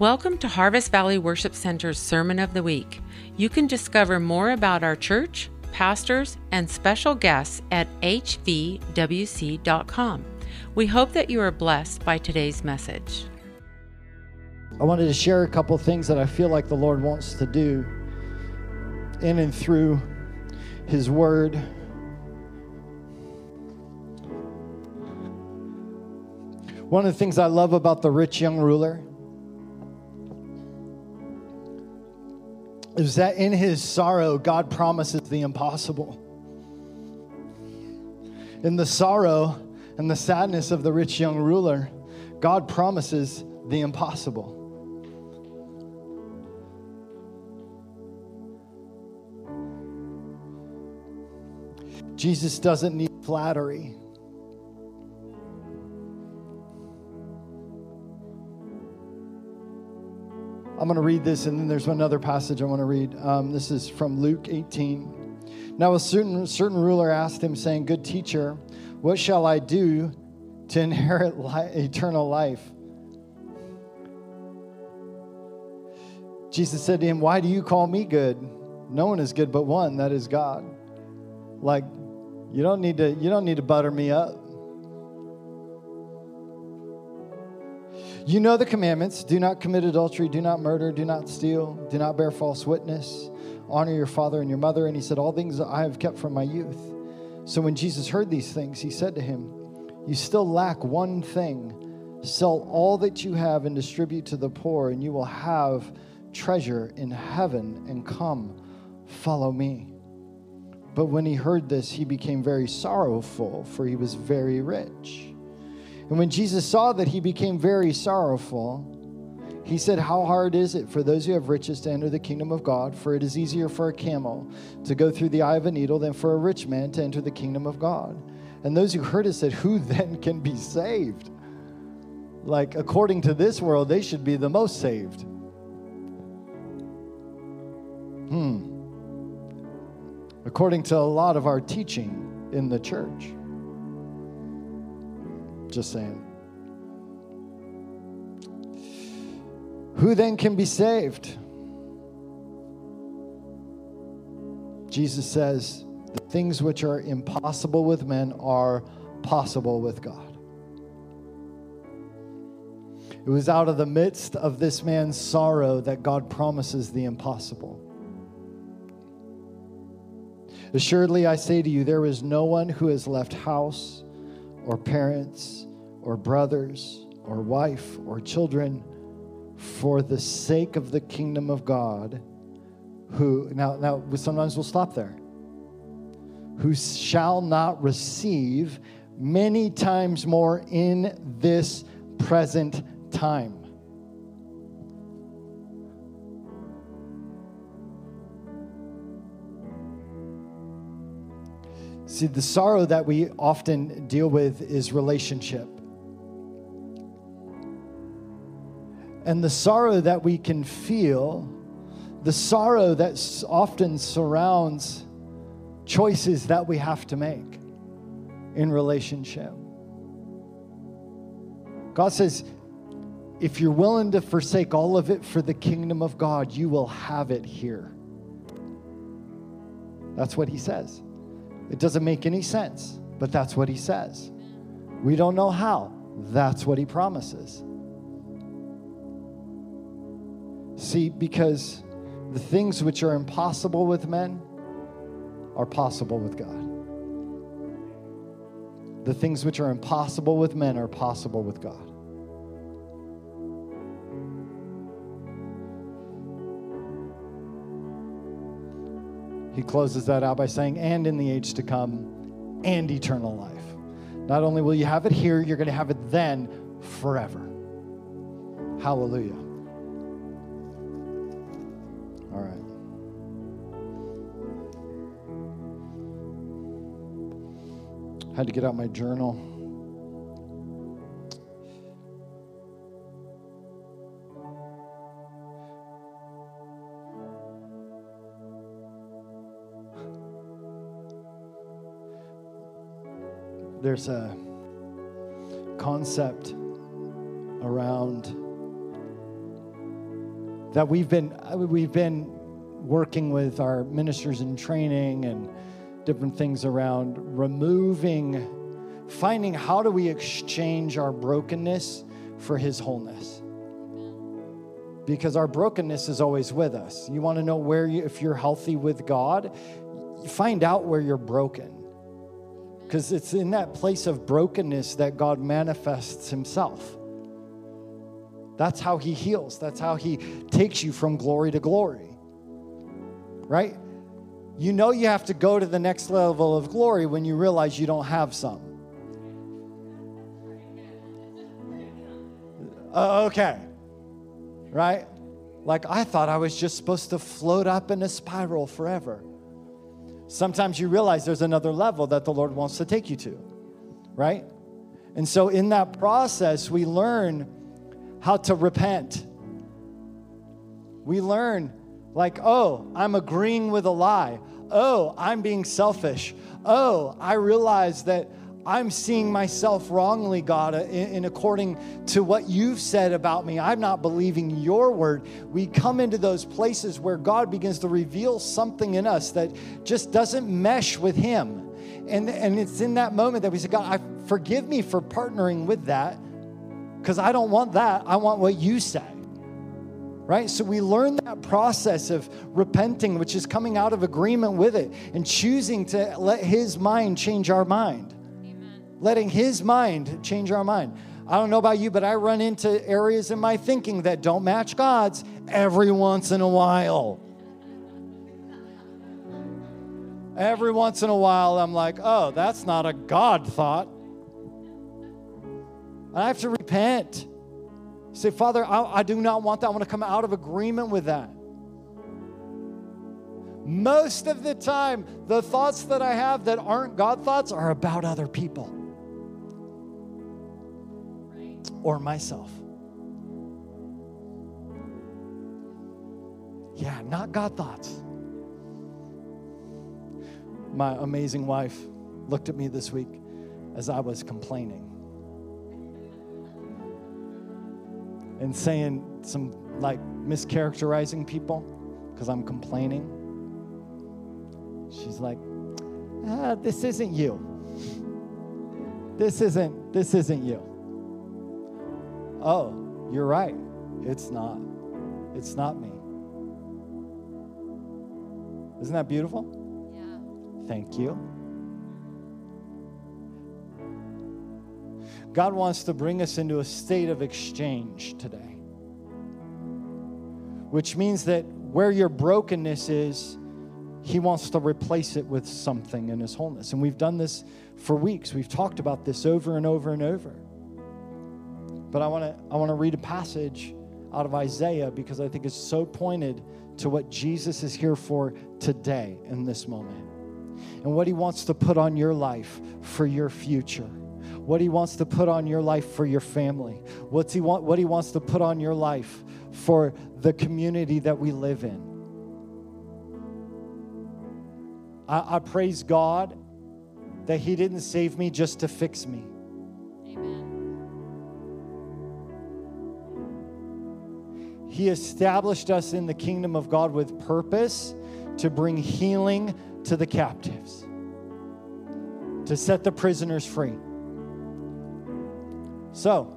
Welcome to Harvest Valley Worship Center's Sermon of the Week. You can discover more about our church, pastors, and special guests at hvwc.com. We hope that you are blessed by today's message. I wanted to share a couple things that I feel like the Lord wants to do in and through His Word. One of the things I love about the rich young ruler is that in his sorrow, God promises the impossible. In the sorrow and the sadness of the rich young ruler, God promises the impossible. Jesus doesn't need flattery. I'm going to read this, and then there's another passage I want to read. Um, this is from Luke 18. Now, a certain, certain ruler asked him, saying, Good teacher, what shall I do to inherit li- eternal life? Jesus said to him, Why do you call me good? No one is good but one, that is God. Like, you don't need to, you don't need to butter me up. You know the commandments do not commit adultery, do not murder, do not steal, do not bear false witness, honor your father and your mother. And he said, All things I have kept from my youth. So when Jesus heard these things, he said to him, You still lack one thing. Sell all that you have and distribute to the poor, and you will have treasure in heaven. And come, follow me. But when he heard this, he became very sorrowful, for he was very rich. And when Jesus saw that he became very sorrowful, he said, How hard is it for those who have riches to enter the kingdom of God? For it is easier for a camel to go through the eye of a needle than for a rich man to enter the kingdom of God. And those who heard it said, Who then can be saved? Like, according to this world, they should be the most saved. Hmm. According to a lot of our teaching in the church. Just saying. Who then can be saved? Jesus says, The things which are impossible with men are possible with God. It was out of the midst of this man's sorrow that God promises the impossible. Assuredly, I say to you, there is no one who has left house or parents or brothers or wife or children for the sake of the kingdom of God who now now sometimes we'll stop there who shall not receive many times more in this present time See, the sorrow that we often deal with is relationship. And the sorrow that we can feel, the sorrow that often surrounds choices that we have to make in relationship. God says, if you're willing to forsake all of it for the kingdom of God, you will have it here. That's what he says. It doesn't make any sense, but that's what he says. We don't know how. That's what he promises. See, because the things which are impossible with men are possible with God. The things which are impossible with men are possible with God. He closes that out by saying, and in the age to come, and eternal life. Not only will you have it here, you're going to have it then forever. Hallelujah. All right. Had to get out my journal. There's a concept around that we've been we've been working with our ministers in training and different things around removing finding how do we exchange our brokenness for his wholeness. Because our brokenness is always with us. You want to know where you if you're healthy with god find out where you're broken because it's in that place of brokenness that god manifests himself that's how he heals. That's how he takes you from glory to glory. Right? You know you have to go to the next level of glory when you realize you don't have some. Uh, okay. Right? Like I thought I was just supposed to float up in a spiral forever. Sometimes you realize there's another level that the Lord wants to take you to. Right? And so in that process, we learn how to repent. We learn, like, oh, I'm agreeing with a lie. Oh, I'm being selfish. Oh, I realize that I'm seeing myself wrongly, God, uh, in, in, according to what you've said about me. I'm not believing your word. We come into those places where God begins to reveal something in us that just doesn't mesh with Him. And, and it's in that moment that we say, God, I forgive me for partnering with that because I don't want that. I want what you say. Right? So we learn that process of repenting, which is coming out of agreement with it and choosing to let His mind change our mind. Letting His mind change our mind. I don't know about you, but I run into areas in my thinking that don't match God's every once in a while. Every once in a while, I'm like, oh, that's not a God thought. And I have to repent. Say, Father, I, I do not want that. I want to come out of agreement with that. Most of the time, the thoughts that I have that aren't God thoughts are about other people or myself. Yeah, not God thoughts. My amazing wife looked at me this week as I was complaining. and saying some like mischaracterizing people because I'm complaining. She's like, ah, this isn't you. This isn't, this isn't you. Oh, you're right. It's not. It's not me. Isn't that beautiful? Yeah. Thank you. God wants to bring us into a state of exchange today, which means that where your brokenness is, He wants to replace it with something in His wholeness. And we've done this for weeks. We've talked about this over and over and over. But I want to I want to read a passage out of Isaiah because I think it's so pointed to what Jesus is here for today in this moment and what he wants to put on your life for your future what he wants to put on your life for your family, what's he want, what he wants to put on your life for the community that we live in. I, I praise God that he didn't save me just to fix me. He established us in the kingdom of God with purpose to bring healing to the captives, to set the prisoners free. So,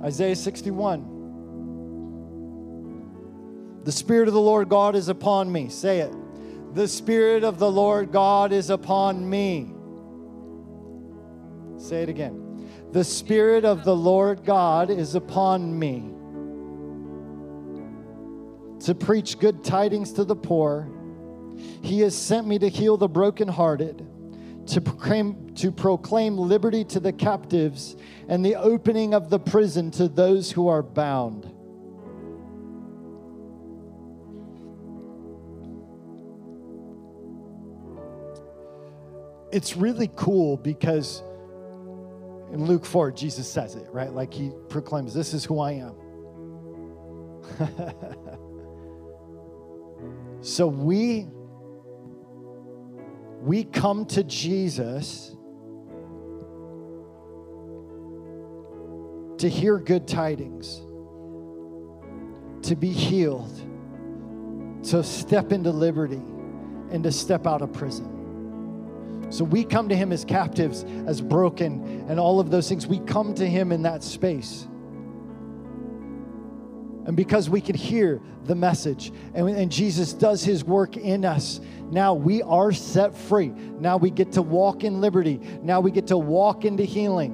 Isaiah 61. The Spirit of the Lord God is upon me. Say it. The Spirit of the Lord God is upon me. Say it again. The Spirit of the Lord God is upon me to preach good tidings to the poor. He has sent me to heal the brokenhearted to proclaim, to proclaim liberty to the captives and the opening of the prison to those who are bound. It's really cool because in Luke 4, Jesus says it, right? Like he proclaims, This is who I am. so we we come to Jesus to hear good tidings. to be healed, to step into liberty, and to step out of prison. So we come to Him as captives, as broken, and all of those things. We come to Him in that space. And because we can hear the message and, and, Jesus does his work in us, now we are set free. Now we get to walk in liberty. Now we get to walk into healing.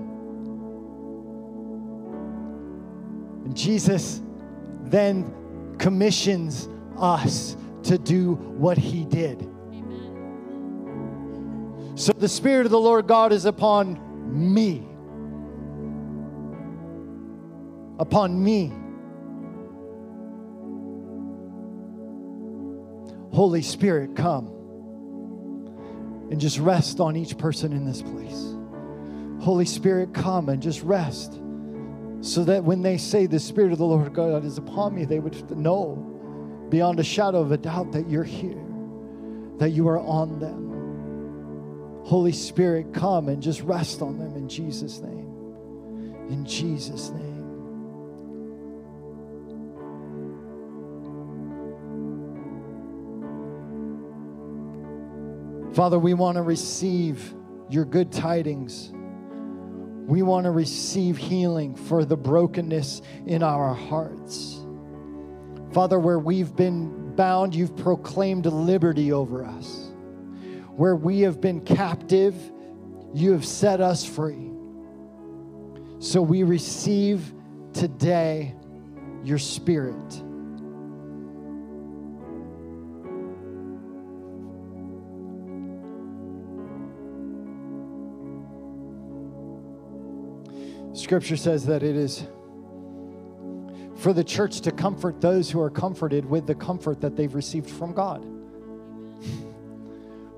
And Jesus then commissions us to do what he did. Amen. So the Spirit of the Lord God is upon me. Upon me Holy Spirit, come and just rest on each person in this place. Holy Spirit, come and just rest so that when they say, The Spirit of the Lord God is upon me, they would know beyond a shadow of a doubt that you're here, that you are on them. Holy Spirit, come and just rest on them in Jesus' name. In Jesus' name. Father, we want to receive your good tidings. We want to receive healing for the brokenness in our hearts. Father, where we've been bound, you've proclaimed liberty over us. Where we have been captive, you have set us free. So we receive today your spirit. Scripture says that it is for the church to comfort those who are comforted with the comfort that they've received from God.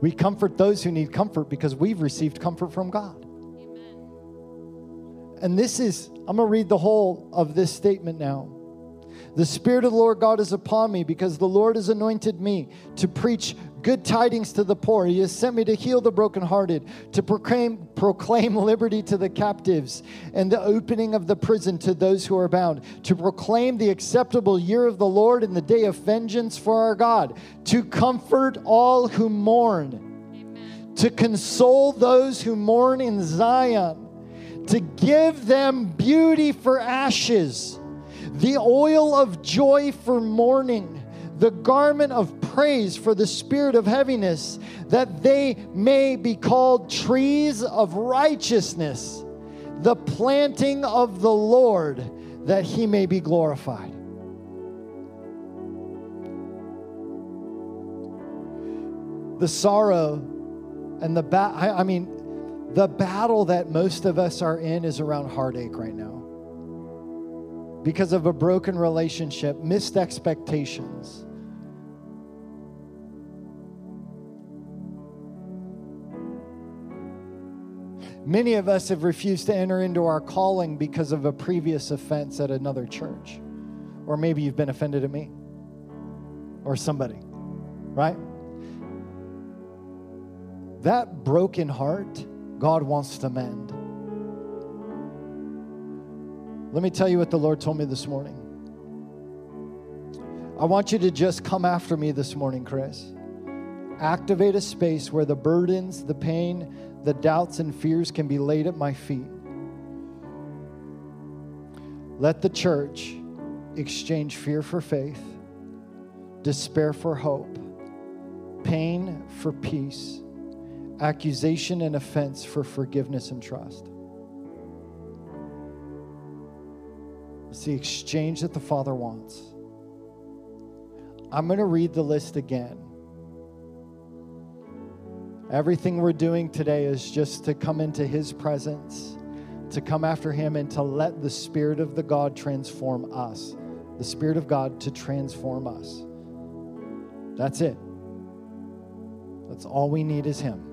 We comfort those who need comfort because we've received comfort from God. Amen. And this is, I'm going to read the whole of this statement now. The Spirit of the Lord God is upon me because the Lord has anointed me to preach good tidings to the poor. He has sent me to heal the brokenhearted, to proclaim, proclaim liberty to the captives, and the opening of the prison to those who are bound, to proclaim the acceptable year of the Lord and the day of vengeance for our God, to comfort all who mourn, Amen. to console those who mourn in Zion, to give them beauty for ashes, the oil of joy for mourning the garment of praise for the spirit of heaviness, that they may be called trees of righteousness, the planting of the Lord, that he may be glorified. The sorrow and the I mean, the battle that most of us are in is around heartache right now because of a broken relationship, missed expectations. Many of us have refused to enter into our calling because of a previous offense at another church. Or maybe you've been offended at me or somebody, right? That broken heart, God wants to mend. Let me tell you what the Lord told me this morning. I want you to just come after me this morning, Chris. Activate a space where the burdens, the pain, the doubts and fears can be laid at my feet. Let the church exchange fear for faith, despair for hope, pain for peace, accusation and offense for forgiveness and trust. It's the exchange that the Father wants. I'm going to read the list again. Everything we're doing today is just to come into His presence, to come after Him, and to let the Spirit of the God transform us. The Spirit of God to transform us. That's it. That's all we need is Him.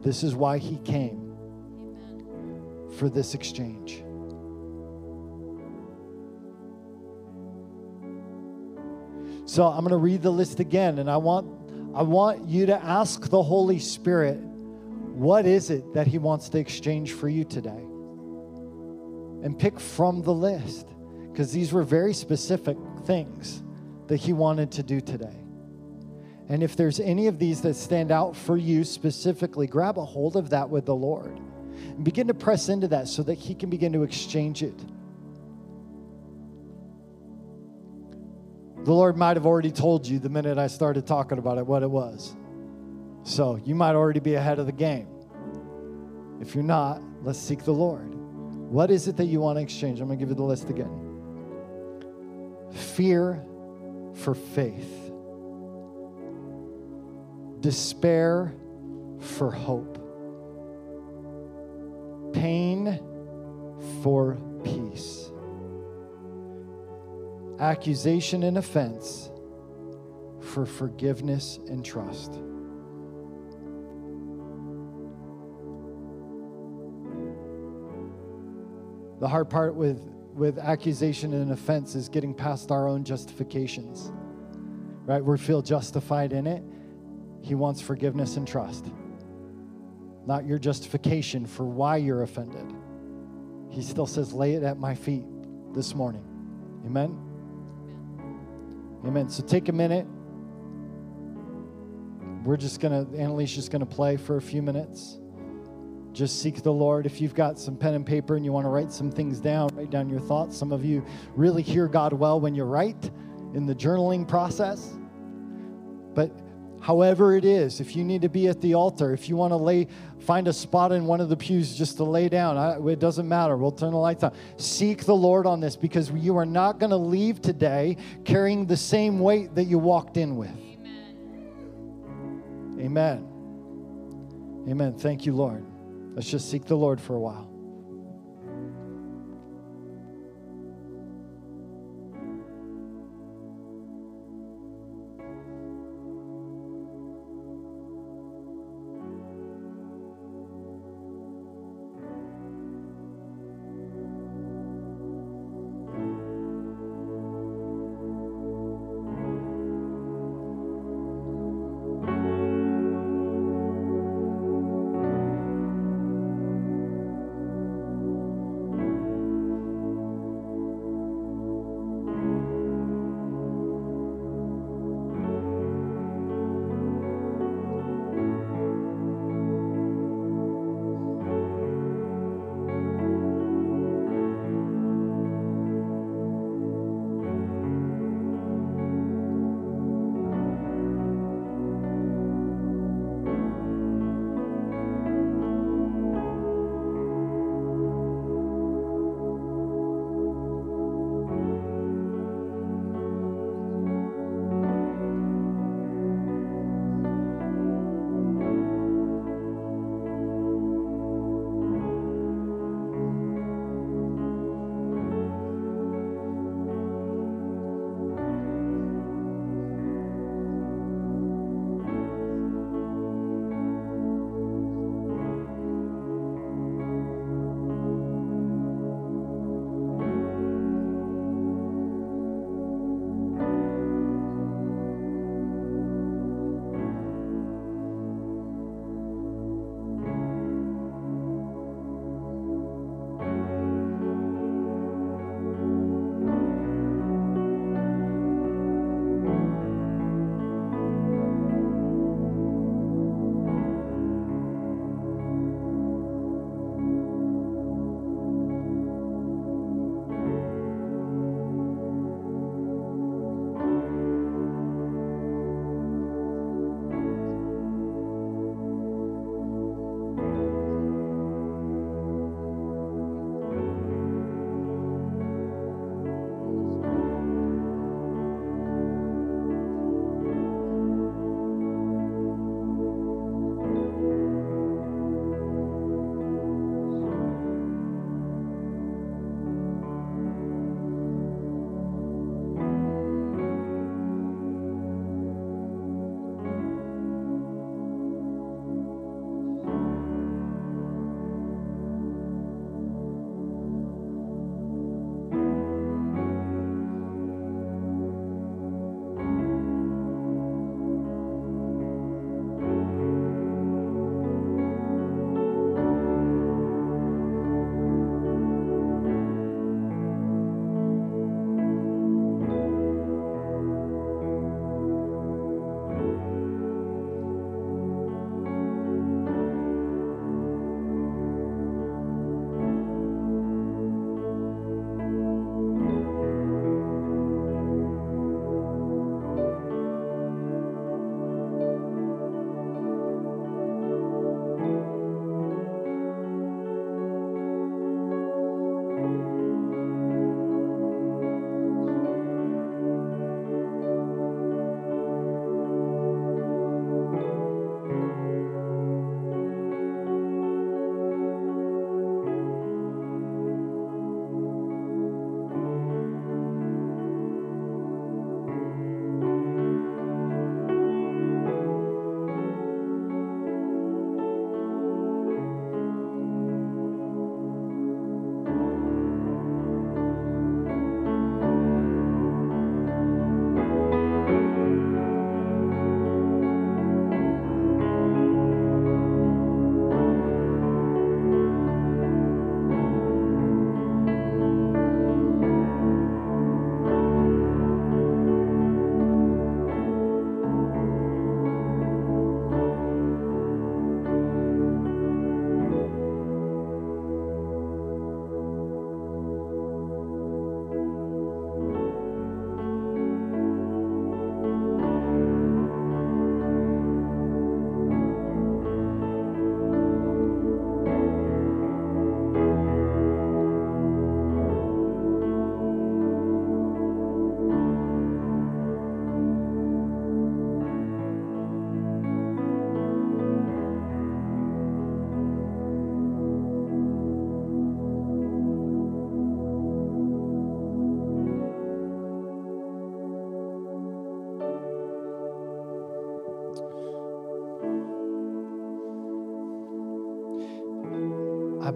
This is why He came for this exchange. So I'm going to read the list again, and I want, I want you to ask the Holy Spirit, what is it that He wants to exchange for you today? and pick from the list because these were very specific things that he wanted to do today. And if there's any of these that stand out for you specifically, grab a hold of that with the Lord and begin to press into that so that he can begin to exchange it. The Lord might have already told you the minute I started talking about it what it was. So you might already be ahead of the game. If you're not, let's seek the Lord. What is it that you want to exchange? I'm going to give you the list again fear for faith, despair for hope, pain for peace, accusation and offense for forgiveness and trust. The hard part with, with accusation and offense is getting past our own justifications. Right? We feel justified in it. He wants forgiveness and trust, not your justification for why you're offended. He still says, lay it at my feet this morning. Amen? Amen. So take a minute. We're just going to, Annalise is going to play for a few minutes just seek the Lord. If you've got some pen and paper and you want to write some things down, write down your thoughts. Some of you really hear God well when you write in the journaling process. However it is, if you need to be at the altar, if you want to lay, find a spot in one of the pews just to lay down, I, it doesn't matter. We'll turn the lights on. Seek the Lord on this because you are not going to leave today carrying the same weight that you walked in with. Amen. Amen. Amen. Thank you, Lord. Let's just seek the Lord for a while.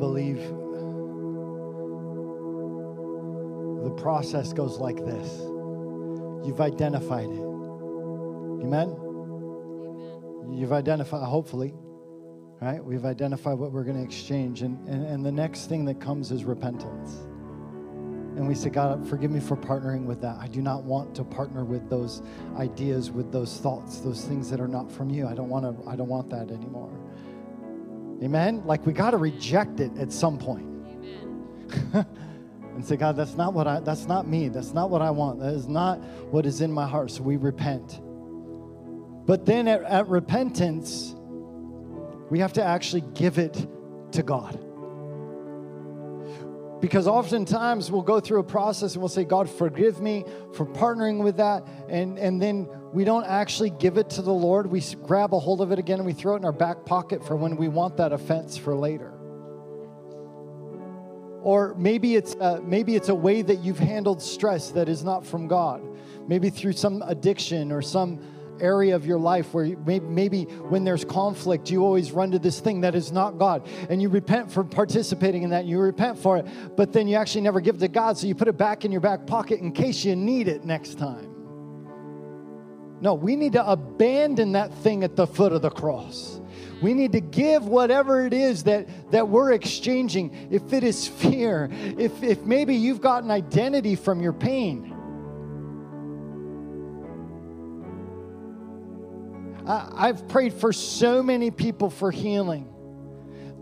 Believe the process goes like this you've identified it. Amen? Amen. You've identified, hopefully, right? We've identified what we're going to exchange. And, and, and the next thing that comes is repentance. And we say, God, forgive me for partnering with that. I do not want to partner with those ideas, with those thoughts, those things that are not from you. I don't want to, I don't want that anymore. Amen? Like we got to reject it at some point. Amen. and say, God, that's not what I that's not me. That's not what I want. That is not what is in my heart. So we repent. But then at, at repentance, we have to actually give it to God. Because oftentimes we'll go through a process and we'll say, God, forgive me for partnering with that. And, and then we don't actually give it to the Lord. We grab a hold of it again and we throw it in our back pocket for when we want that offense for later. Or maybe it's, uh, maybe it's a way that you've handled stress that is not from God. Maybe through some addiction or some area of your life where maybe, when there's conflict, you always run to this thing that is not God. And you repent for participating in that, and you repent for it, but then you actually never give to God, so you put it back in your back pocket in case you need it next time. No, we need to abandon that thing at the foot of the cross. We need to give whatever it is that, that we're exchanging. If it is fear, if, if maybe you've got an identity from your pain, I've prayed for so many people for healing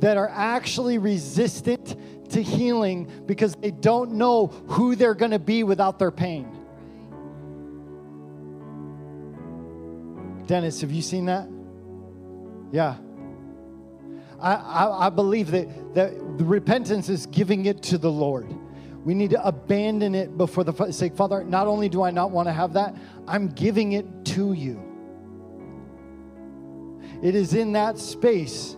that are actually resistant to healing because they don't know who they're going to be without their pain. Dennis, have you seen that? Yeah. I, I, I, believe that, that the repentance is giving it to the Lord. We need to abandon it before the say, Father, not only do I not want to have that, I'm giving it to you. It is in that space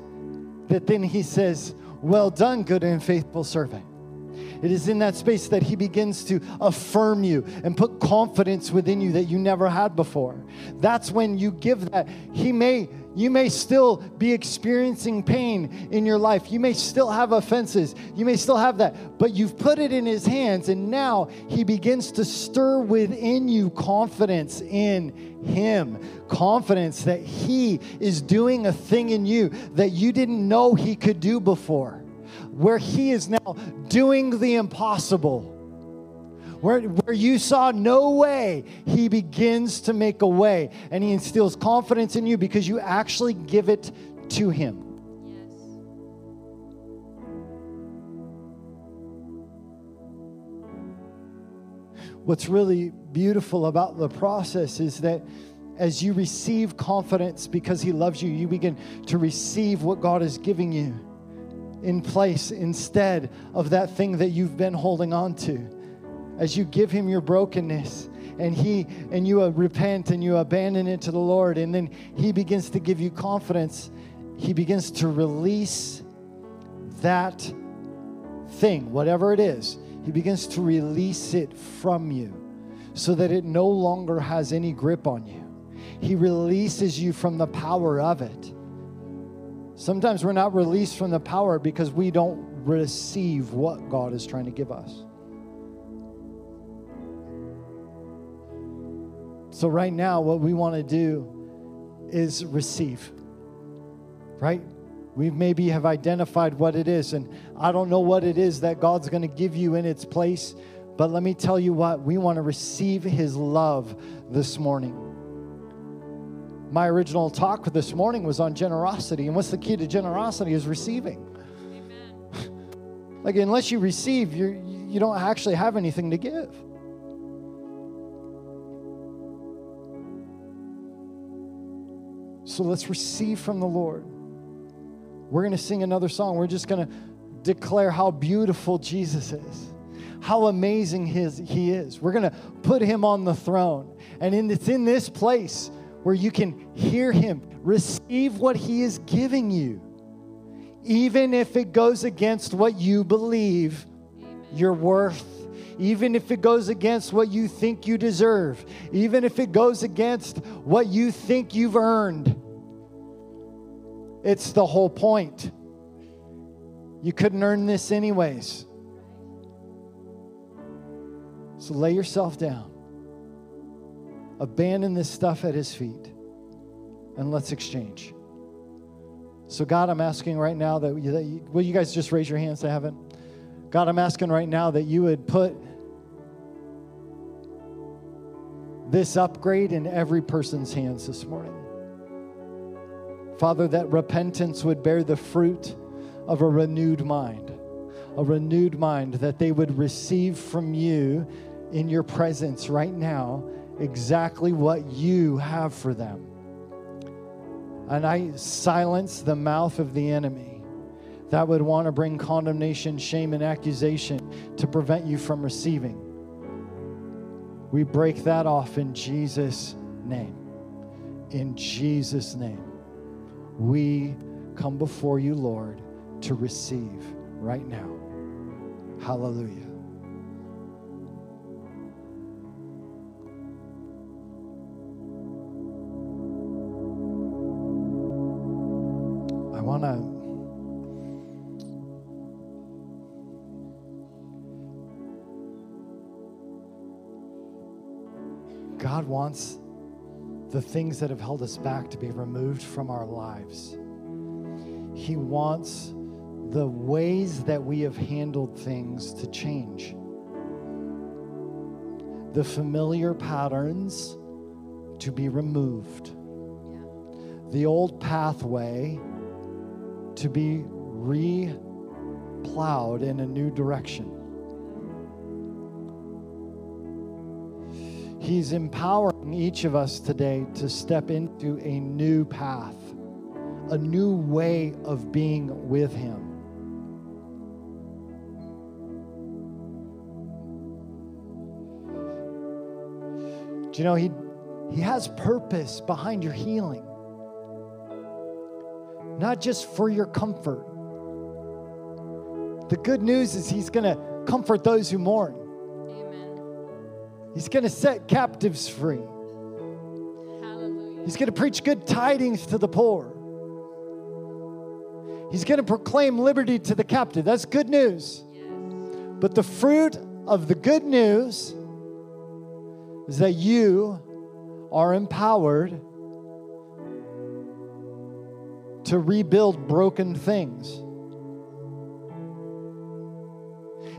that then he says, Well done, good and faithful servant. It is in that space that he begins to affirm you and put confidence within you that you never had before. That's when you give that. He may you may still be experiencing pain in your life. You may still have offenses. You may still have that. But you've put it in His hands, and now He begins to stir within you confidence in Him. Confidence that He is doing a thing in you that you didn't know He could do before. Where He is now doing the impossible where, where you saw no way, He begins to make a way. And He instills confidence in you because you actually give it to Him. What's really beautiful about the process is that as you receive confidence because He loves you, you begin to receive what God is giving you in place instead of that thing that you've been holding on to as you give him your brokenness and he and you repent and you abandon it to the Lord and then he begins to give you confidence he begins to release that thing whatever it is he begins to release it from you so that it no longer has any grip on you. He releases you from the power of it. Sometimes we're not released from the power because we don't receive what God is trying to give us So, right now, what we want to do is receive, right? We maybe have identified what it is, and I don't know what it is that God's going to give you in its place, but let me tell you what, we want to receive His love this morning. My original talk this morning was on generosity, and what's the key to generosity is receiving. like, unless you receive, you you don't actually have anything to give. So let's receive from the Lord. We're going to sing another song. We're just going to declare how beautiful Jesus is, how amazing his, he is. We're going to put him on the throne. And in, it's in this place where you can hear him, receive what he is giving you, even if it goes against what you believe you're worth even if it goes against what you think you deserve, even if it goes against what you think you've earned. It's the whole point. You couldn't earn this anyways. So lay yourself down. Abandon this stuff at his feet and let's exchange. So, God, I'm asking right now that, you, that you, will you guys just raise your hands to heaven? God, I'm asking right now that you would put this upgrade in every person's hands this morning. Father, that repentance would bear the fruit of a renewed mind, a renewed mind that they would receive from you in your presence right now exactly what you have for them. And I silence the mouth of the enemy that would want to bring condemnation, shame, and accusation to prevent you from receiving. We break that off in Jesus' name. In Jesus' name. We come before you, Lord, to receive right now. Hallelujah. I want to. God wants the things that have held us back to be removed from our lives. He wants the ways that we have handled things to change. The familiar patterns to be removed. The old pathway to be re plowed in a new direction. He's empowering each of us today to step into a new path, a new way of being with Him. Do you know He, he has purpose behind your healing? Not just for your comfort. The good news is He's going to comfort those who mourn. He's going to set captives free. He's going to preach good tidings to the poor. He's going to proclaim liberty to the captive. That's good news. But the fruit of the good news is that you are empowered to rebuild broken things.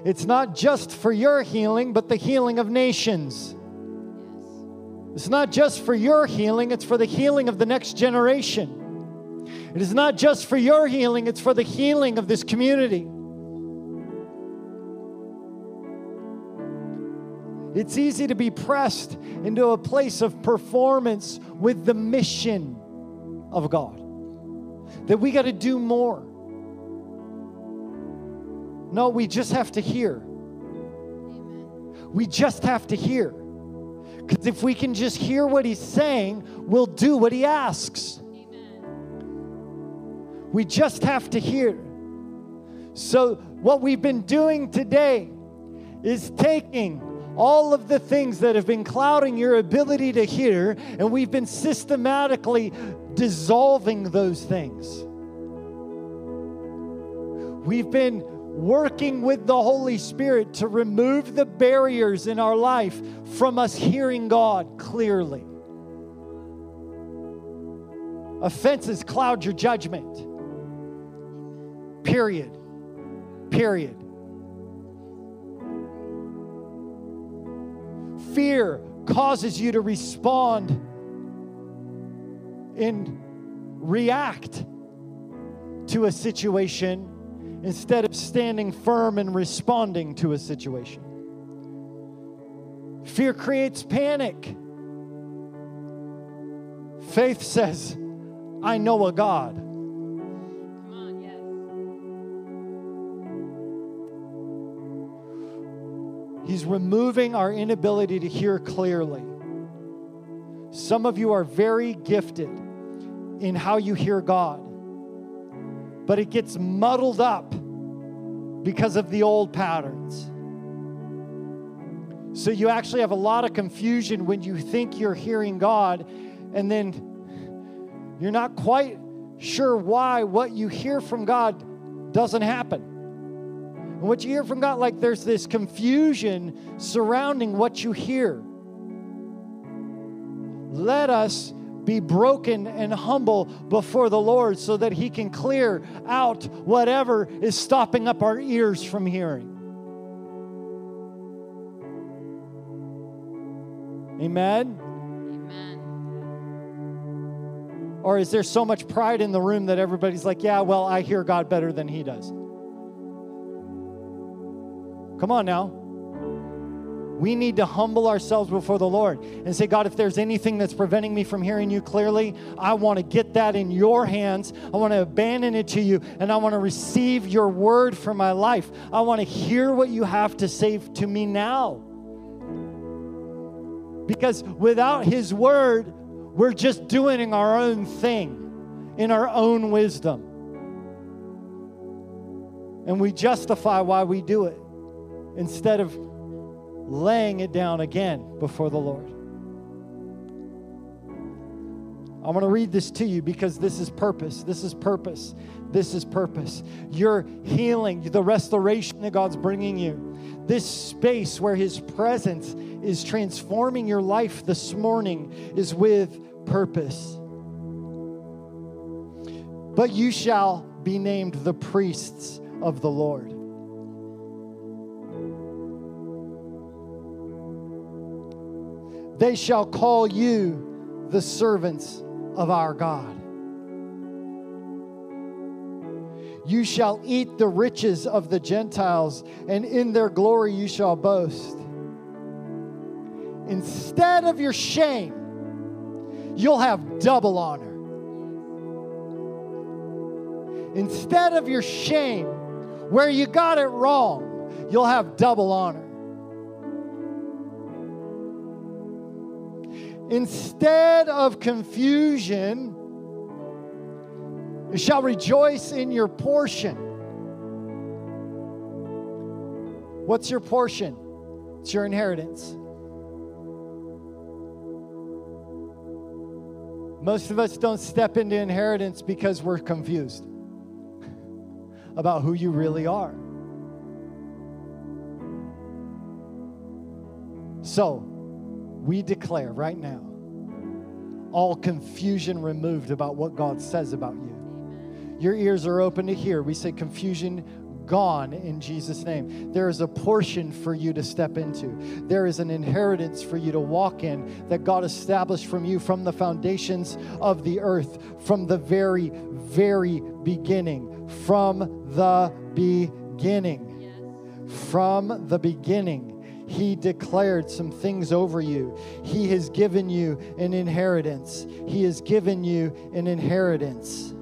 It's not just for your healing, but the healing of nations. It's not just for your healing, it's for the healing of the next generation. It is not just for your healing, it's for the healing of this community. It's easy to be pressed into a place of performance with the mission of God. That we got to do more. No, we just have to hear. Amen. We just have to hear. Because if we can just hear what he's saying, we'll do what he asks. Amen. We just have to hear. So, what we've been doing today is taking all of the things that have been clouding your ability to hear, and we've been systematically dissolving those things. We've been working with the Holy Spirit to remove the barriers in our life from us hearing God clearly. Offenses cloud your judgment. Period. Period. Fear causes you to respond and react to a situation instead of standing firm and responding to a situation. Fear creates panic. Faith says, I know a God. On, yes. He's removing our inability to hear clearly. Some of you are very gifted in how you hear God but it gets muddled up because of the old patterns. So you actually have a lot of confusion when you think you're hearing God, and then you're not quite sure why what you hear from God doesn't happen. And what you hear from God, like there's this confusion surrounding what you hear. Let us be broken and humble before the Lord so that He can clear out whatever is stopping up our ears from hearing. Amen? Amen. Or is there so much pride in the room that everybody's like, yeah, well, I hear God better than He does? Come on now. We need to humble ourselves before the Lord and say, God, if there's anything that's preventing me from hearing you clearly, I want to get that in your hands. I want to abandon it to you, and I want to receive your word for my life. I want to hear what you have to say to me now. Because without his word, we're just doing our own thing in our own wisdom. And we justify why we do it instead of laying it down again before the Lord. I want to read this to you because this is purpose. This is purpose. This is purpose. Your healing, the restoration that God's bringing you, this space where His presence is transforming your life this morning is with purpose. But you shall be named the priests of the Lord. They shall call you the servants of our God. You shall eat the riches of the Gentiles, and in their glory you shall boast. Instead of your shame, you'll have double honor. Instead of your shame, where you got it wrong, you'll have double honor. Instead of confusion, you shall rejoice in your portion. What's your portion? It's your inheritance. Most of us don't step into inheritance because we're confused about who you really are. So, we declare right now all confusion removed about what God says about you. Your ears are open to hear. We say confusion gone in Jesus' name. There is a portion for you to step into. There is an inheritance for you to walk in that God established from you from the foundations of the earth, from the very, very beginning. From the beginning. From the beginning. He declared some things over you. He has given you an inheritance. He has given you an inheritance.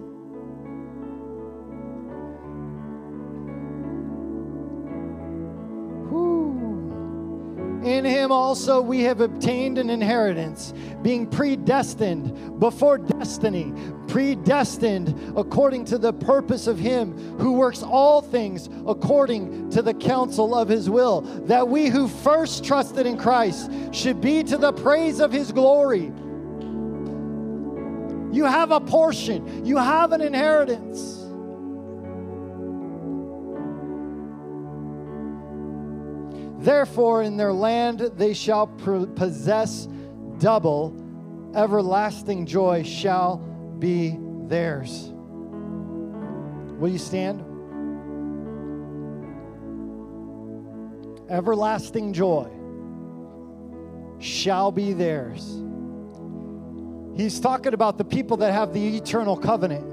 Also we have obtained an inheritance, being predestined before destiny, predestined according to the purpose of him who works all things according to the counsel of his will, that we who first trusted in Christ should be to the praise of his glory. You have a portion, you have an inheritance. Therefore, in their land they shall possess double, everlasting joy shall be theirs. Will you stand? Everlasting joy shall be theirs. He's talking about the people that have the eternal covenant.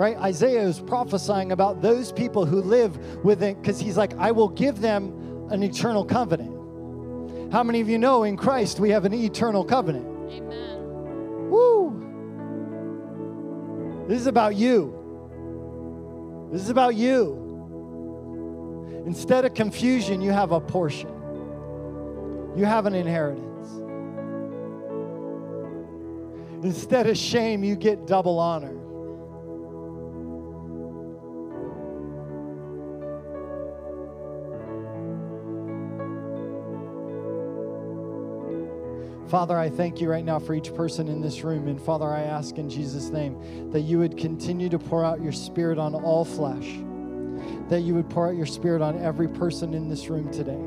Right? Isaiah is prophesying about those people who live within, because he's like, I will give them an eternal covenant. How many of you know in Christ we have an eternal covenant? Amen. Woo! This is about you. This is about you. Instead of confusion, you have a portion, you have an inheritance. Instead of shame, you get double honor. Father, I thank you right now for each person in this room. And Father, I ask in Jesus' name that you would continue to pour out your spirit on all flesh, that you would pour out your spirit on every person in this room today.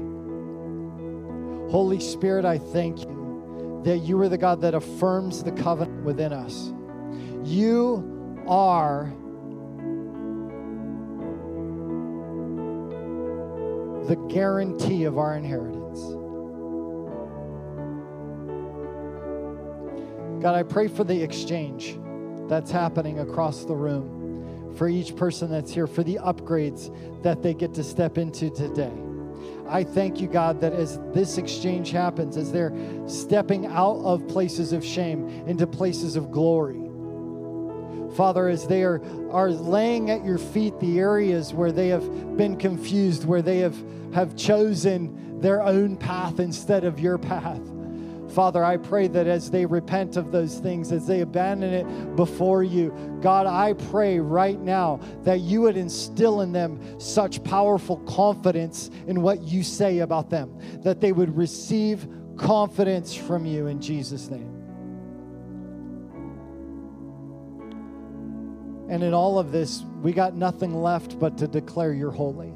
Holy Spirit, I thank you that you are the God that affirms the covenant within us. You are the guarantee of our inheritance. God, I pray for the exchange that's happening across the room, for each person that's here, for the upgrades that they get to step into today. I thank you, God, that as this exchange happens, as they're stepping out of places of shame into places of glory, Father, as they are, are laying at your feet the areas where they have been confused, where they have, have chosen their own path instead of your path. Father, I pray that as they repent of those things, as they abandon it before you, God, I pray right now that you would instill in them such powerful confidence in what you say about them, that they would receive confidence from you in Jesus' name. And in all of this, we got nothing left but to declare you're holy.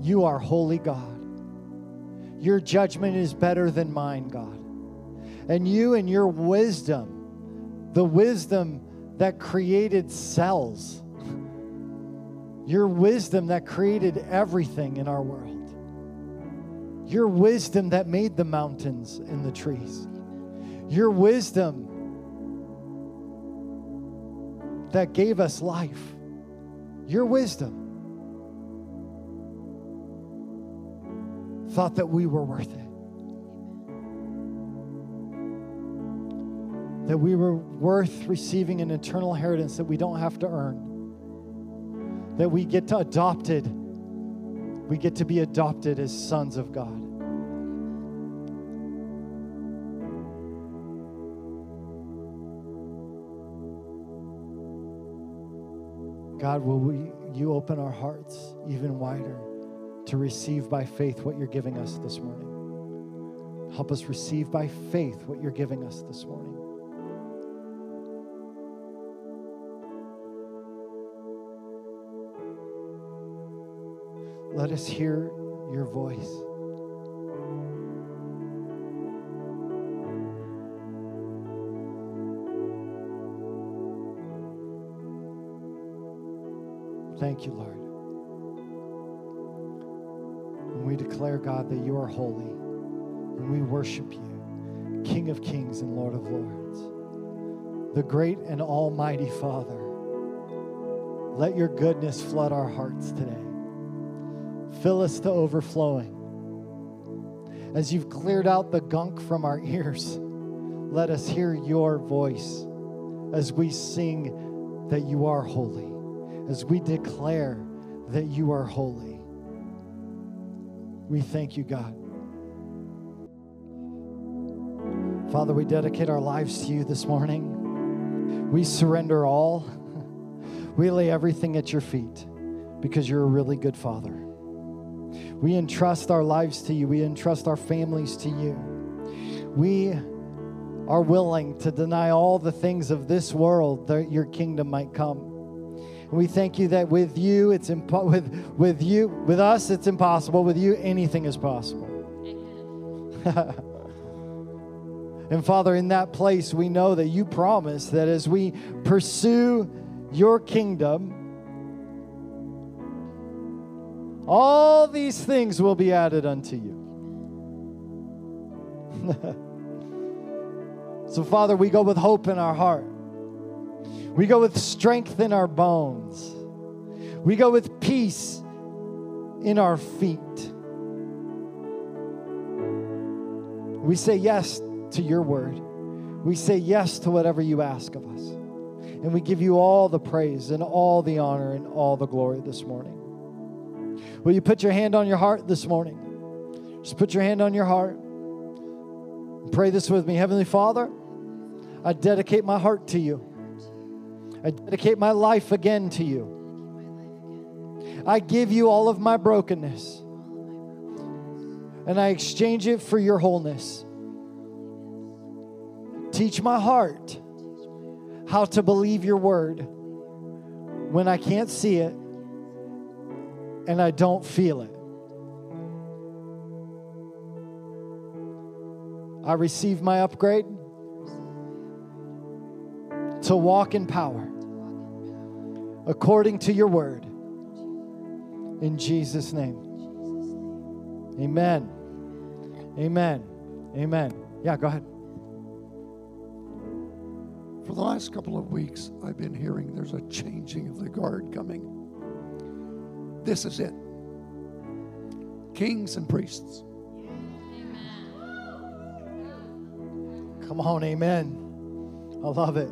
You are holy God. Your judgment is better than mine, God. And you and your wisdom, the wisdom that created cells, your wisdom that created everything in our world, your wisdom that made the mountains and the trees, your wisdom that gave us life, your wisdom thought that we were worth it. That we were worth receiving an eternal inheritance that we don't have to earn. That we get to adopted. We get to be adopted as sons of God. God, will we, you open our hearts even wider? To receive by faith what you're giving us this morning. Help us receive by faith what you're giving us this morning. Let us hear your voice. Thank you, Lord. Declare, God, that you are holy and we worship you, King of kings and Lord of lords, the great and almighty Father. Let your goodness flood our hearts today. Fill us to overflowing. As you've cleared out the gunk from our ears, let us hear your voice as we sing that you are holy, as we declare that you are holy. We thank you, God. Father, we dedicate our lives to you this morning. We surrender all. We lay everything at your feet because you're a really good Father. We entrust our lives to you, we entrust our families to you. We are willing to deny all the things of this world that your kingdom might come. And we thank you that with you, it's impo- with, with you, with us, it's impossible. With you, anything is possible. and Father, in that place, we know that you promise that as we pursue your kingdom, all these things will be added unto you. so, Father, we go with hope in our heart. We go with strength in our bones. We go with peace in our feet. We say yes to your word. We say yes to whatever you ask of us. And we give you all the praise and all the honor and all the glory this morning. Will you put your hand on your heart this morning? Just put your hand on your heart. Pray this with me. Heavenly Father, I dedicate my heart to you. I dedicate my life again to you. I give you all of my brokenness and I exchange it for your wholeness. Teach my heart how to believe your word when I can't see it and I don't feel it. I receive my upgrade to walk in power according to your word. In Jesus' name. Amen. Amen. Amen. Yeah, go ahead. For the last couple of weeks, I've been hearing there's a changing of the guard coming. This is it kings and priests. Come on, amen. I love it.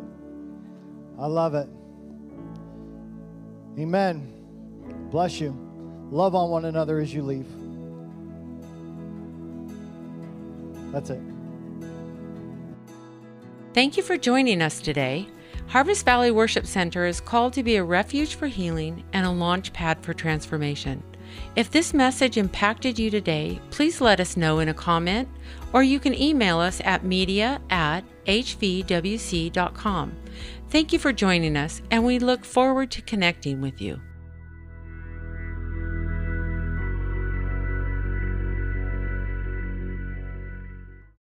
I love it. Amen. Bless you. Love on one another as you leave. That's it. Thank you for joining us today. Harvest Valley Worship Center is called to be a refuge for healing and a launch pad for transformation. If this message impacted you today, please let us know in a comment or you can email us at media at hvwc.com. Thank you for joining us, and we look forward to connecting with you.